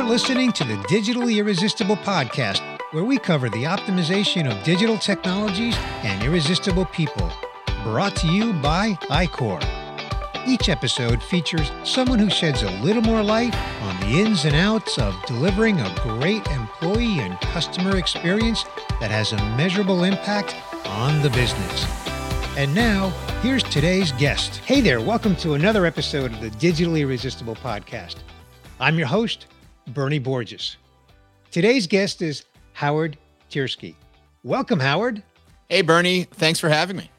You're listening to the Digitally Irresistible podcast, where we cover the optimization of digital technologies and irresistible people. Brought to you by iQor. Each episode features someone who sheds a little more light on the ins and outs of delivering a great employee and customer experience that has a measurable impact on the business. And now, here's today's guest. Hey there, welcome to another episode of the Digitally Irresistible podcast. I'm your host, Bernie Borges. Today's guest is Howard Tiersky. Welcome, Howard. Hey, Bernie. Thanks for having me.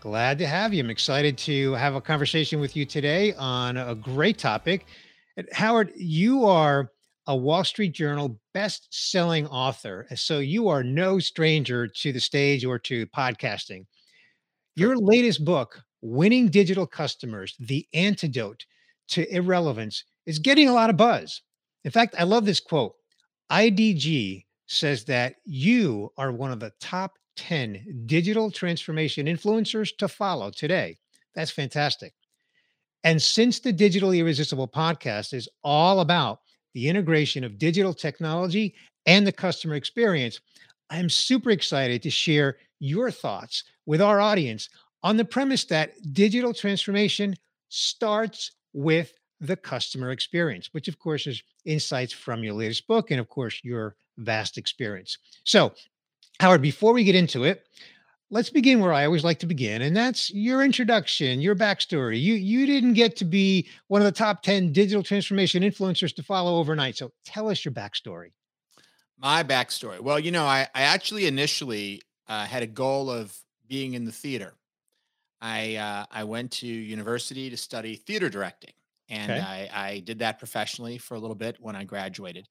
Glad to have you. I'm excited to have a conversation with you today on a great topic. Howard, you are a Wall Street Journal best-selling author, so you are no stranger to the stage or to podcasting. Your latest book, Winning Digital Customers: The Antidote to Irrelevance, is getting a lot of buzz. In fact, I love this quote. IDG says that you are one of the top 10 digital transformation influencers to follow today. That's fantastic. And since the Digital Irresistible podcast is all about the integration of digital technology and the customer experience, I'm super excited to share your thoughts with our audience on the premise that digital transformation starts with the customer experience, which of course is insights from your latest book and of course your vast experience. So, Howard, before we get into it, let's begin where I always like to begin, and that's your introduction, your backstory. You you didn't get to be one of the top 10 digital transformation influencers to follow overnight. So tell us your backstory. My backstory. Well, you know, I, I actually initially uh, had a goal of being in the theater. I uh, I went to university to study theater directing, and Okay. I, I did that professionally for a little bit when I graduated.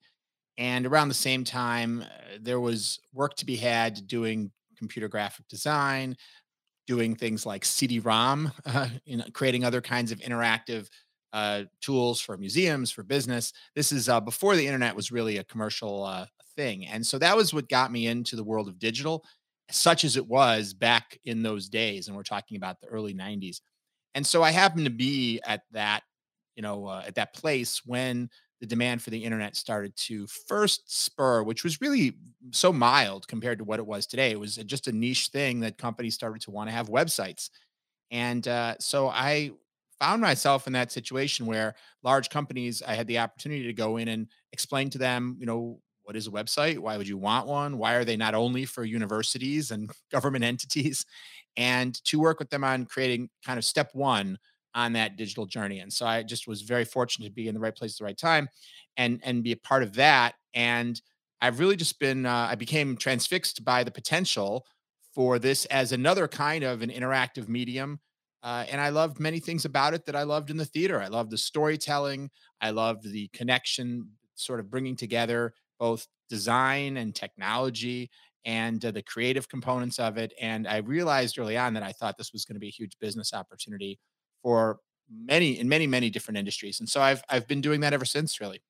And around the same time, uh, there was work to be had doing computer graphic design, doing things like CD-ROM, uh, you know, creating other kinds of interactive uh, tools for museums, for business. This is uh, before the internet was really a commercial uh, thing, and so that was what got me into the world of digital, such as it was back in those days. And we're talking about the early '90s. And so I happened to be at that, you know, uh, at that place when the demand for the internet started to first spur, which was really so mild compared to what it was today. It was just a niche thing that companies started to want to have websites. And uh, so I found myself in that situation where large companies, I had the opportunity to go in and explain to them, you know, what is a website? Why would you want one? Why are they not only for universities and government entities? And to work with them on creating kind of step one on that digital journey. And so I just was very fortunate to be in the right place at the right time and and be a part of that. And I've really just been uh, I became transfixed by the potential for this as another kind of an interactive medium. Uh, and I loved many things about it that I loved in the theater. I loved the storytelling. I loved the connection, sort of bringing together both design and technology and uh, the creative components of it. And I realized early on that I thought this was going to be a huge business opportunity for many in many many different industries. And so I've I've been doing that ever since, really.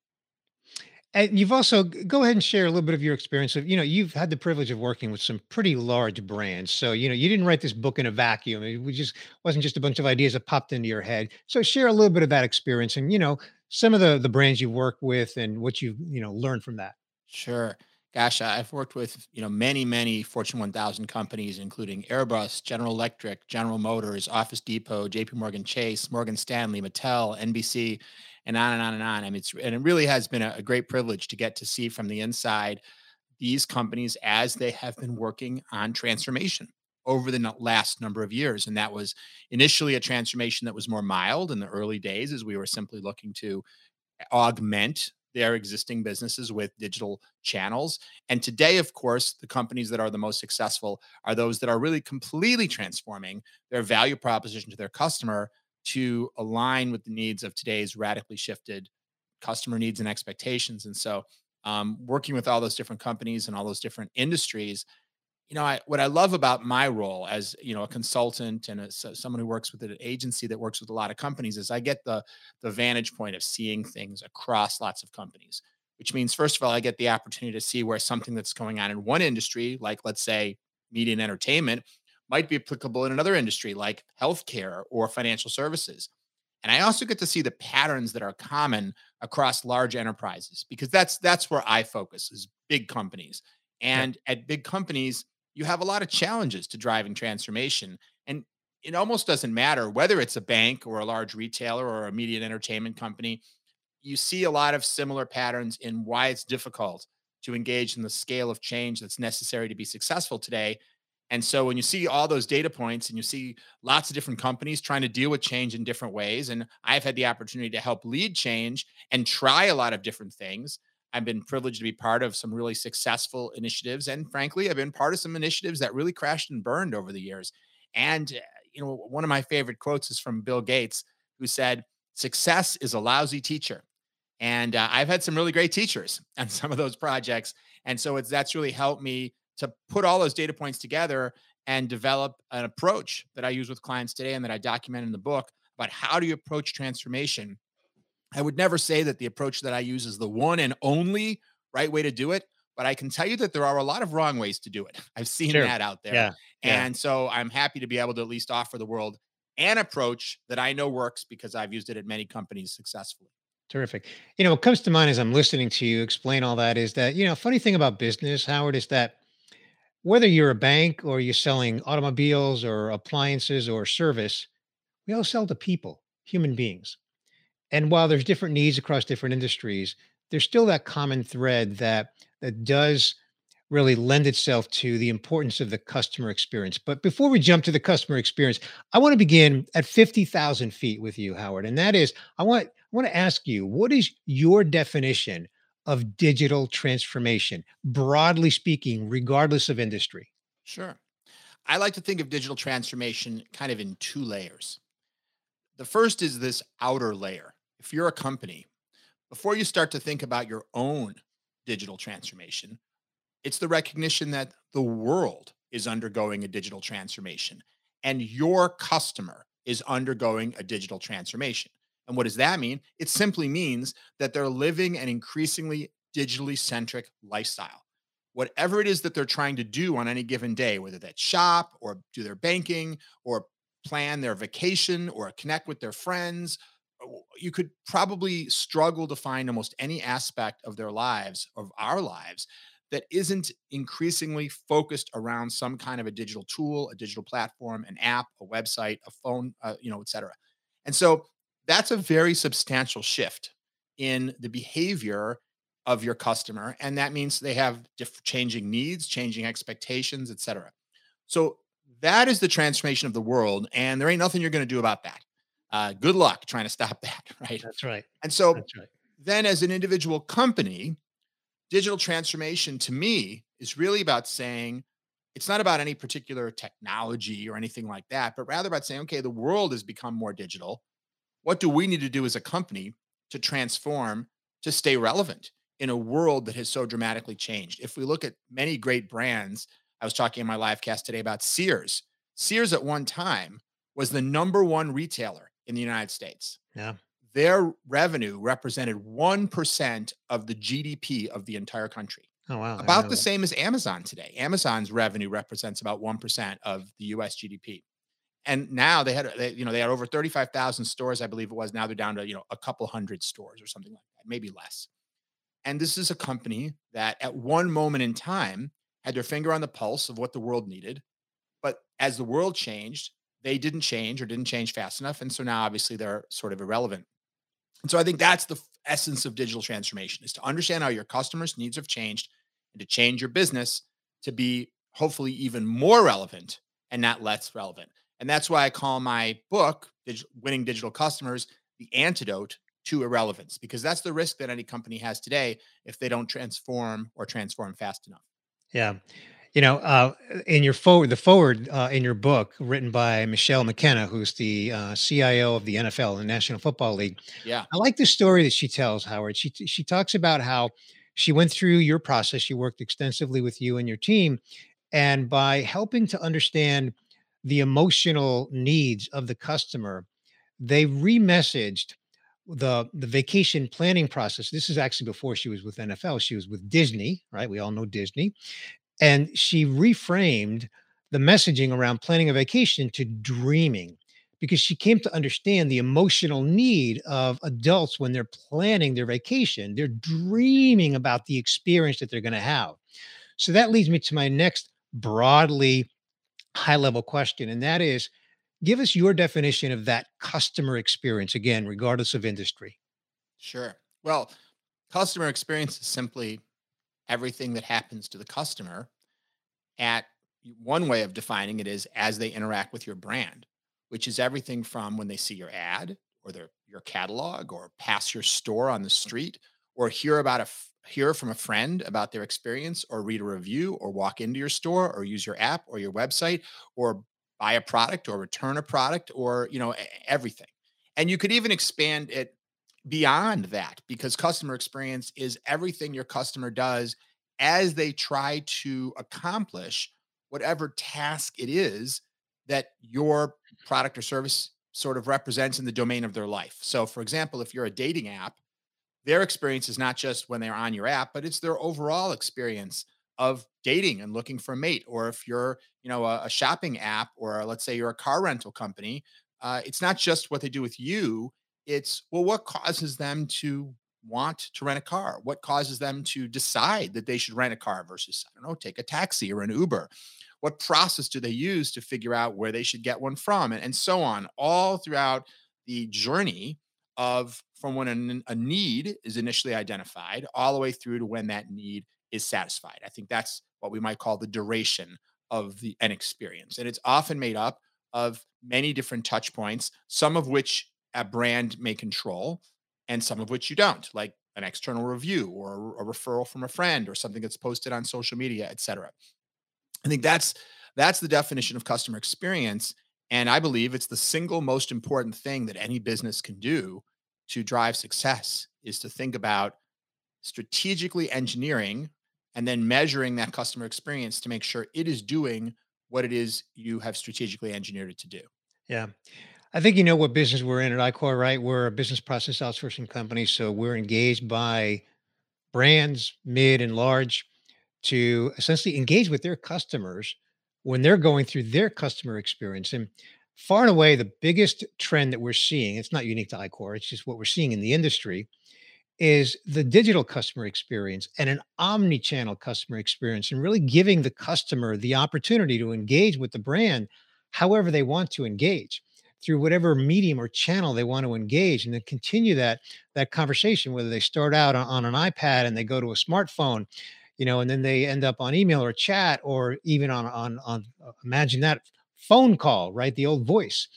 And you've also go ahead and share a little bit of your experience of, you know, you've had the privilege of working with some pretty large brands. So, you know, you didn't write this book in a vacuum. It was just wasn't just a bunch of ideas that popped into your head. So share a little bit of that experience and, you know, some of the the brands you've worked with and what you've, you know, learned from that. Sure. Gosh, I've worked with, you know, many, many Fortune 1000 companies, including Airbus, General Electric, General Motors, Office Depot, JP Morgan Chase, Morgan Stanley, Mattel, NBC, and on and on and on. I mean, it's, and it really has been a, a great privilege to get to see from the inside these companies as they have been working on transformation over the last number of years. And that was initially a transformation that was more mild in the early days as we were simply looking to augment their existing businesses with digital channels. And today, of course, the companies that are the most successful are those that are really completely transforming their value proposition to their customer to align with the needs of today's radically shifted customer needs and expectations. And so, um, working with all those different companies and all those different industries you know, I what I love about my role as you know a consultant and as someone who works with an agency that works with a lot of companies is I get the the vantage point of seeing things across lots of companies. Which means, first of all, I get the opportunity to see where something that's going on in one industry, like let's say media and entertainment, might be applicable in another industry like healthcare or financial services. And I also get to see the patterns that are common across large enterprises because that's that's where I focus is big companies. And yeah. at big companies, you have a lot of challenges to driving transformation. And it almost doesn't matter whether it's a bank or a large retailer or a media and entertainment company. You see a lot of similar patterns in why it's difficult to engage in the scale of change that's necessary to be successful today. And so when you see all those data points and you see lots of different companies trying to deal with change in different ways, and I've had the opportunity to help lead change and try a lot of different things. I've been privileged to be part of some really successful initiatives. And frankly, I've been part of some initiatives that really crashed and burned over the years. And, uh, you know, one of my favorite quotes is from Bill Gates, who said, Success is a lousy teacher. And uh, I've had some really great teachers on some of those projects. And so it's that's really helped me to put all those data points together and develop an approach that I use with clients today and that I document in the book about how do you approach transformation. I would never say that the approach that I use is the one and only right way to do it, but I can tell you that there are a lot of wrong ways to do it. I've seen sure. that out there. Yeah. And yeah. so I'm happy to be able to at least offer the world an approach that I know works because I've used it at many companies successfully. Terrific. You know, what comes to mind as I'm listening to you explain all that is that, you know, funny thing about business, Howard, is that whether you're a bank or you're selling automobiles or appliances or service, we all sell to people, human beings. And while there's different needs across different industries, there's still that common thread that that does really lend itself to the importance of the customer experience. But before we jump to the customer experience, I want to begin at 50,000 feet with you, Howard. And that is, I want, I want to ask you, what is your definition of digital transformation, broadly speaking, regardless of industry? Sure. I like to think of digital transformation kind of in two layers. The first is this outer layer. If you're a company, before you start to think about your own digital transformation, it's the recognition that the world is undergoing a digital transformation and your customer is undergoing a digital transformation. And what does that mean? It simply means that they're living an increasingly digitally centric lifestyle. Whatever it is that they're trying to do on any given day, whether that's shop or do their banking or plan their vacation or connect with their friends, you could probably struggle to find almost any aspect of their lives, of our lives, that isn't increasingly focused around some kind of a digital tool, a digital platform, an app, a website, a phone, uh, you know, et cetera. And so that's a very substantial shift in the behavior of your customer. And that means they have diff- changing needs, changing expectations, et cetera. So that is the transformation of the world. And there ain't nothing you're going to do about that. Uh, good luck trying to stop that. Right. That's right. And so right. then as an individual company, digital transformation to me is really about saying, it's not about any particular technology or anything like that, but rather about saying, okay, the world has become more digital what do we need to do as a company to transform to stay relevant in a world that has so dramatically changed? If we look at many great brands, I was talking in my live cast today about Sears. Sears at one time was the number one retailer in the United States. Yeah. Their revenue represented 1% of the GDP of the entire country. Oh, wow. About the that. same as Amazon today. Amazon's revenue represents about 1% of the US GDP and now they had they, you know they had over 35,000 stores I believe it was now they're down to you know a couple hundred stores or something like that maybe less and this is a company that at one moment in time had their finger on the pulse of what the world needed but as the world changed they didn't change or didn't change fast enough and so now obviously they're sort of irrelevant and so I think that's the essence of digital transformation is to understand how your customers needs have changed and to change your business to be hopefully even more relevant and not less relevant and that's why I call my book, Winning Digital Customers, the antidote to irrelevance, because that's the risk that any company has today if they don't transform or transform fast enough. Yeah. You know, uh, in your foreword, the foreword uh, in your book, written by Michelle McKenna, who's the uh, CIO of the NFL, the National Football League. Yeah, I like the story that she tells, Howard. She she talks about how she went through your process. She worked extensively with you and your team, and by helping to understand the emotional needs of the customer, they remessaged the the vacation planning process. This is actually before she was with NFL. She was with Disney, right? We all know Disney. And she reframed the messaging around planning a vacation to dreaming because she came to understand the emotional need of adults when they're planning their vacation. They're dreaming about the experience that they're going to have. So that leads me to my next broadly high level question, and that is give us your definition of that customer experience, again, regardless of industry. Sure. Well, customer experience is simply everything that happens to the customer at one way of defining it is as they interact with your brand, which is everything from when they see your ad or their your catalog or pass your store on the mm. street or hear about a hear from a friend about their experience or read a review or walk into your store or use your app or your website or buy a product or return a product or you know everything. And you could even expand it beyond that because customer experience is everything your customer does as they try to accomplish whatever task it is that your product or service sort of represents in the domain of their life. So, for example, if you're a dating app, their experience is not just when they're on your app, but it's their overall experience of dating and looking for a mate. Or if you're, you know, a, a shopping app, or let's say you're a car rental company, uh, it's not just what they do with you. It's well, what causes them to want to rent a car? What causes them to decide that they should rent a car versus, I don't know, take a taxi or an Uber? What process do they use to figure out where they should get one from? And, and so on, all throughout the journey of from when a, a need is initially identified all the way through to when that need is satisfied. I think that's what we might call the duration of the an experience. And it's often made up of many different touch points, some of which a brand may control and some of which you don't, like an external review or a referral from a friend or something that's posted on social media, et cetera. I think that's that's the definition of customer experience. And I believe it's the single most important thing that any business can do to drive success is to think about strategically engineering and then measuring that customer experience to make sure it is doing what it is you have strategically engineered it to do. Yeah. I think you know what business we're in at iQor, right? We're a business process outsourcing company. So we're engaged by brands, mid and large, to essentially engage with their customers when they're going through their customer experience. And far and away, the biggest trend that we're seeing, it's not unique to iQor, it's just what we're seeing in the industry, is the digital customer experience and an omni channel customer experience, and really giving the customer the opportunity to engage with the brand however they want to engage through whatever medium or channel they want to engage and then continue that that conversation whether they start out on, on, an ipad and they go to a smartphone you know and then they end up on email or chat or even on on on uh, imagine that phone call right the old voice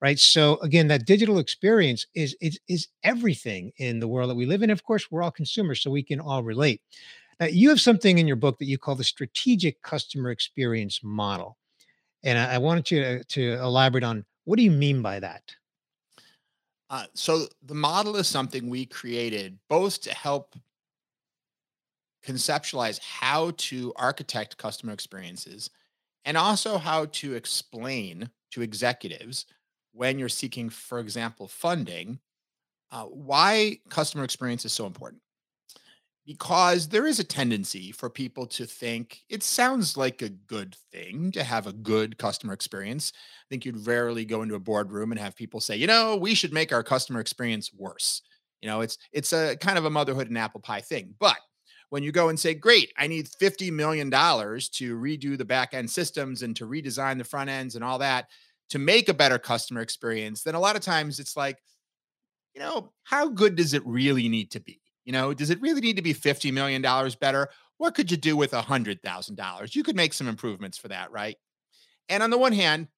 right? So again that digital experience is is, is everything in the world that we live in. Of course we're all consumers so we can all relate. Now you have something in your book that you call the strategic customer experience model and i, I wanted you to, to elaborate on what do you mean by that? Uh, so the model is something we created both to help conceptualize how to architect customer experiences and also how to explain to executives when you're seeking, for example, funding, uh, why customer experience is so important because there is a tendency for people to think it sounds like a good thing to have a good customer experience. I think you'd rarely go into a boardroom and have people say, you know, we should make our customer experience worse. You know, it's it's a kind of a motherhood and apple pie thing. But when you go and say, great, I need $50 million to redo the back end systems and to redesign the front ends and all that to make a better customer experience, then a lot of times it's like, you know, how good does it really need to be? You know, does it really need to be $50 million better? What could you do with $100,000? You could make some improvements for that, right? And on the one hand,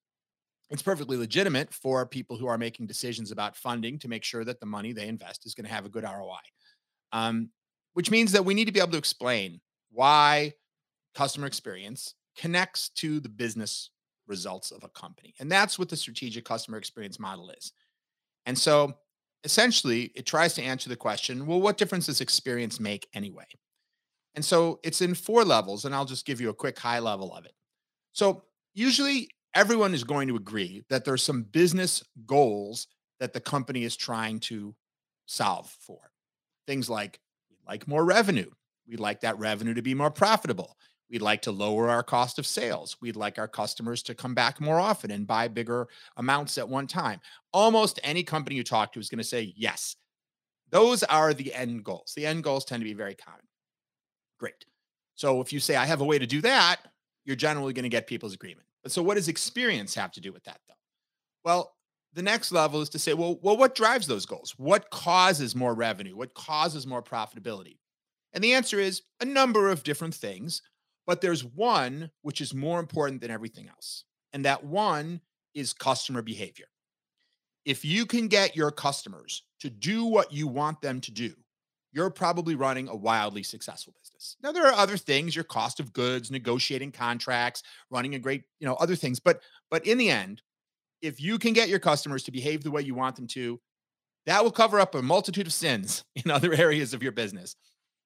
it's perfectly legitimate for people who are making decisions about funding to make sure that the money they invest is going to have a good ROI. Um, which means that we need to be able to explain why customer experience connects to the business results of a company. And that's what the strategic customer experience model is. And so essentially it tries to answer the question well what difference does experience make anyway? And so it's in four levels and i'll just give you a quick high level of it. So usually everyone is going to agree that there's some business goals that the company is trying to solve for. Things like we'd like more revenue. We'd like that revenue to be more profitable We'd like to lower our cost of sales. We'd like our customers to come back more often and buy bigger amounts at one time. Almost any company you talk to is going to say, yes, those are the end goals. The end goals tend to be very common. Great. So if you say, I have a way to do that, you're generally going to get people's agreement. But so what does experience have to do with that, though? Well, the next level is to say, well, well, what drives those goals? What causes more revenue? What causes more profitability? And the answer is a number of different things, but there's one which is more important than everything else. And that one is customer behavior. If you can get your customers to do what you want them to do, you're probably running a wildly successful business. Now there are other things, your cost of goods, negotiating contracts, running a great, you know, other things, but but in the end, if you can get your customers to behave the way you want them to, that will cover up a multitude of sins in other areas of your business.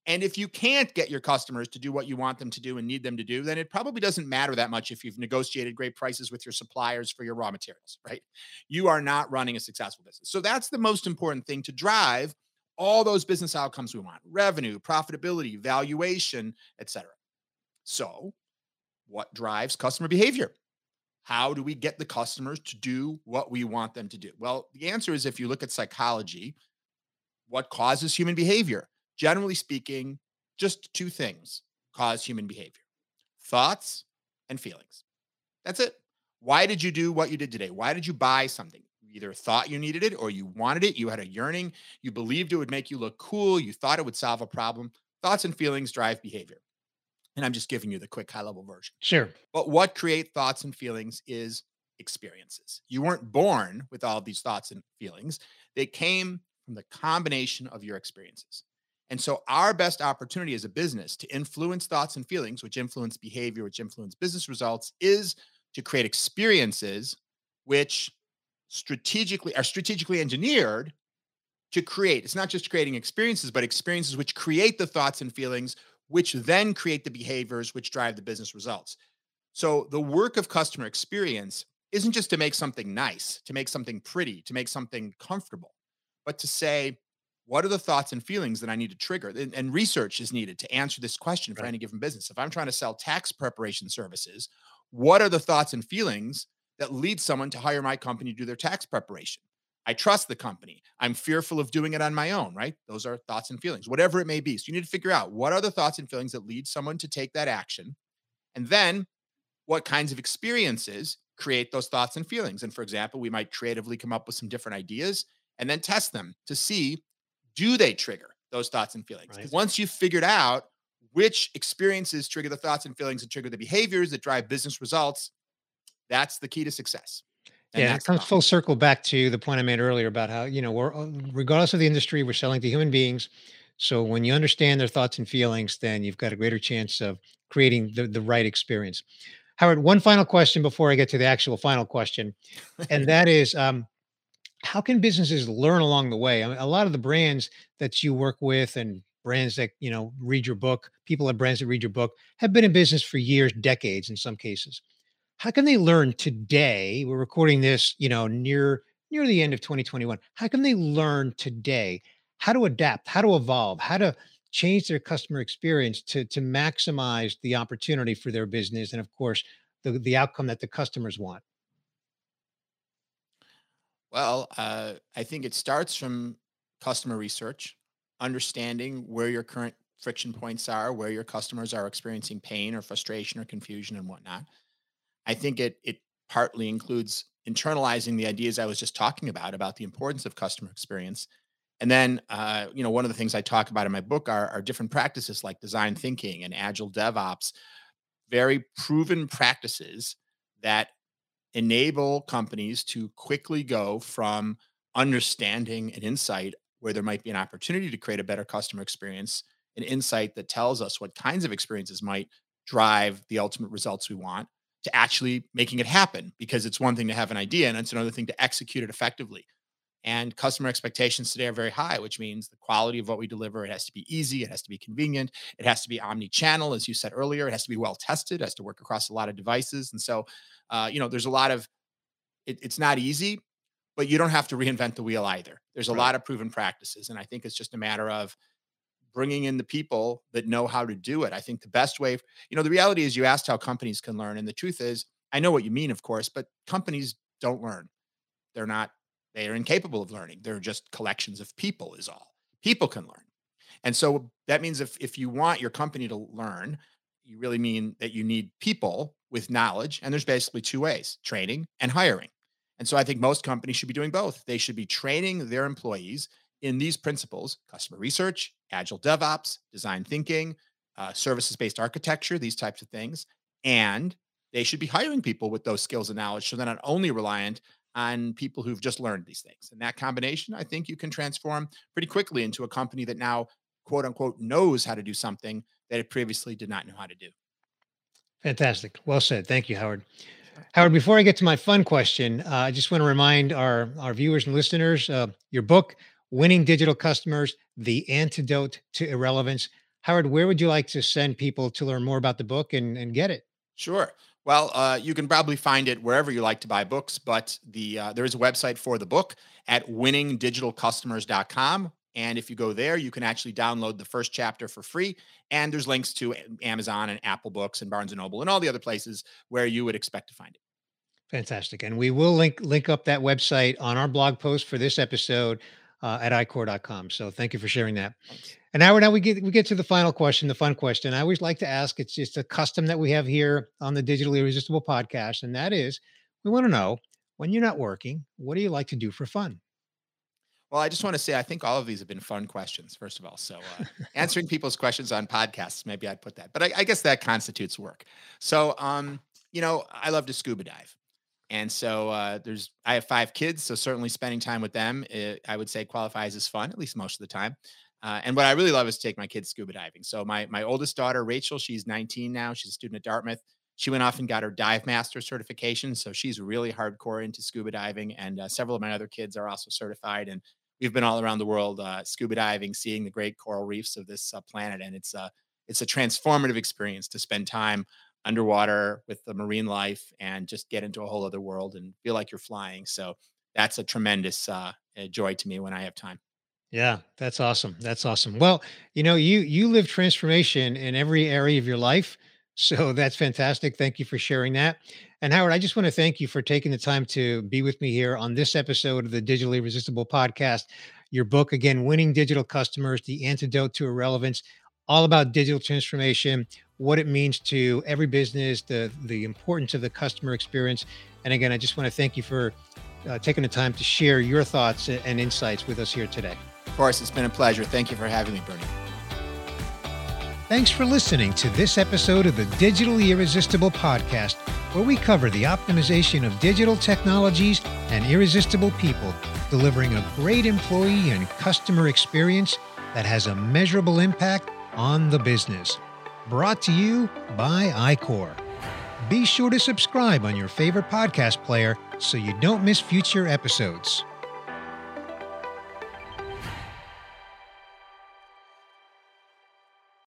And if you can't get your customers to do what you want them to do and need them to do, then it probably doesn't matter that much if you've negotiated great prices with your suppliers for your raw materials, right? You are not running a successful business. So that's the most important thing to drive all those business outcomes we want revenue, profitability, valuation, etc. So, what drives customer behavior? How do we get the customers to do what we want them to do? Well, the answer is if you look at psychology, what causes human behavior? Generally speaking, just two things cause human behavior thoughts and feelings. That's it. Why did you do what you did today? Why did you buy something? You either thought you needed it or you wanted it. You had a yearning. You believed it would make you look cool. You thought it would solve a problem. Thoughts and feelings drive behavior. And I'm just giving you the quick high level version. Sure. But what create thoughts and feelings is experiences. You weren't born with all these thoughts and feelings. They came from the combination of your experiences. And so, our best opportunity as a business to influence thoughts and feelings, which influence behavior, which influence business results, is to create experiences which strategically are strategically engineered to create. It's not just creating experiences, but experiences which create the thoughts and feelings, which then create the behaviors which drive the business results. So, the work of customer experience isn't just to make something nice, to make something pretty, to make something comfortable, but to say, what are the thoughts and feelings that I need to trigger? And, and research is needed to answer this question for right. any given business. If I'm trying to sell tax preparation services, what are the thoughts and feelings that lead someone to hire my company to do their tax preparation? I trust the company. I'm fearful of doing it on my own, right? Those are thoughts and feelings, whatever it may be. So you need to figure out what are the thoughts and feelings that lead someone to take that action. And then what kinds of experiences create those thoughts and feelings. And for example, we might creatively come up with some different ideas and then test them to see do they trigger those thoughts and feelings? Right. Once you've figured out which experiences trigger the thoughts and feelings and trigger the behaviors that drive business results, that's the key to success. And yeah, it comes full circle back to the point I made earlier about how, you know, we're uh, regardless of the industry, we're selling to human beings. So when you understand their thoughts and feelings, then you've got a greater chance of creating the, the right experience. Howard, one final question before I get to the actual final question. And that is um, how can businesses learn along the way? I mean, a lot of the brands that you work with and brands that you know read your book, people at brands that read your book have been in business for years, decades in some cases. How can they learn today? We're recording this, you know, near near the end of 2021. How can they learn today how to adapt, how to evolve, how to change their customer experience to to maximize the opportunity for their business and of course the the outcome that the customers want? Well, uh, I think it starts from customer research, understanding where your current friction points are, where your customers are experiencing pain or frustration or confusion and whatnot. I think it it partly includes internalizing the ideas I was just talking about about the importance of customer experience. And then, uh, you know, one of the things I talk about in my book are, are different practices like design thinking and agile DevOps, very proven practices that enable companies to quickly go from understanding an insight where there might be an opportunity to create a better customer experience, an insight that tells us what kinds of experiences might drive the ultimate results we want, to actually making it happen. Because it's one thing to have an idea and it's another thing to execute it effectively. And customer expectations today are very high, which means the quality of what we deliver, it has to be easy, it has to be convenient, it has to be omni-channel, as you said earlier, it has to be well tested, it has to work across a lot of devices. And so uh, you know, there's a lot of it, it's not easy, but you don't have to reinvent the wheel either. There's a right. lot of proven practices, and I think it's just a matter of bringing in the people that know how to do it. I think the best way, you know, the reality is you asked how companies can learn. And the truth is, I know what you mean, of course, but companies don't learn. They're not, they are incapable of learning. They're just collections of people, is all. People can learn. And so that means if, if you want your company to learn, you really mean that you need people with knowledge. And there's basically two ways training and hiring. And so I think most companies should be doing both. They should be training their employees in these principles customer research, agile DevOps, design thinking, uh, services based architecture, these types of things. And they should be hiring people with those skills and knowledge so they're not only reliant on people who've just learned these things. And that combination, I think you can transform pretty quickly into a company that now, quote unquote, knows how to do something that it previously did not know how to do. Fantastic. Well said. Thank you, Howard. Howard, before I get to my fun question, uh, I just want to remind our, our viewers and listeners uh, your book, Winning Digital Customers The Antidote to Irrelevance. Howard, where would you like to send people to learn more about the book and, and get it? Sure. Well, uh, you can probably find it wherever you like to buy books, but the uh, there is a website for the book at winningdigitalcustomers.com. And if you go there, you can actually download the first chapter for free. And there's links to Amazon and Apple Books and Barnes and Noble and all the other places where you would expect to find it. Fantastic. And we will link link up that website on our blog post for this episode uh, at iqor.com. So thank you for sharing that. Thanks. And now, now we get we get to the final question, the fun question. I always like to ask. It's just a custom that we have here on the Digitally Irresistible podcast, and that is, we want to know when you're not working, what do you like to do for fun? Well, I just want to say I think all of these have been fun questions. First of all, so uh, answering people's questions on podcasts, maybe I'd put that, but I, I guess that constitutes work. So, um, you know, I love to scuba dive. And so uh, there's, I have five kids, so certainly spending time with them, it, eh, I would say qualifies as fun, at least most of the time. Uh, and what I really love is to take my kids scuba diving. So my my oldest daughter, Rachel, she's 19 now. She's a student at Dartmouth. She went off and got her dive master certification. So she's really hardcore into scuba diving. And uh, several of my other kids are also certified. And we've been all around the world uh, scuba diving, seeing the great coral reefs of this uh, planet. And it's a uh, it's a transformative experience to spend time underwater with the marine life and just get into a whole other world and feel like you're flying. So that's a tremendous uh, joy to me when I have time. Yeah, that's awesome. That's awesome. Well, you know, you you live transformation in every area of your life. So that's fantastic. Thank you for sharing that. And Howard, I just want to thank you for taking the time to be with me here on this episode of the Digitally Resistible podcast. Your book, again, Winning Digital Customers, The Antidote to Irrelevance, all about digital transformation, what it means to every business, the, the importance of the customer experience. And again, I just want to thank you for uh, taking the time to share your thoughts and insights with us here today. Of course, it's been a pleasure. Thank you for having me, Bernie. Thanks for listening to this episode of the Digitally Irresistible podcast, where we cover the optimization of digital technologies and irresistible people, delivering a great employee and customer experience that has a measurable impact on the business. Brought to you by iQor. Be sure to subscribe on your favorite podcast player so you don't miss future episodes.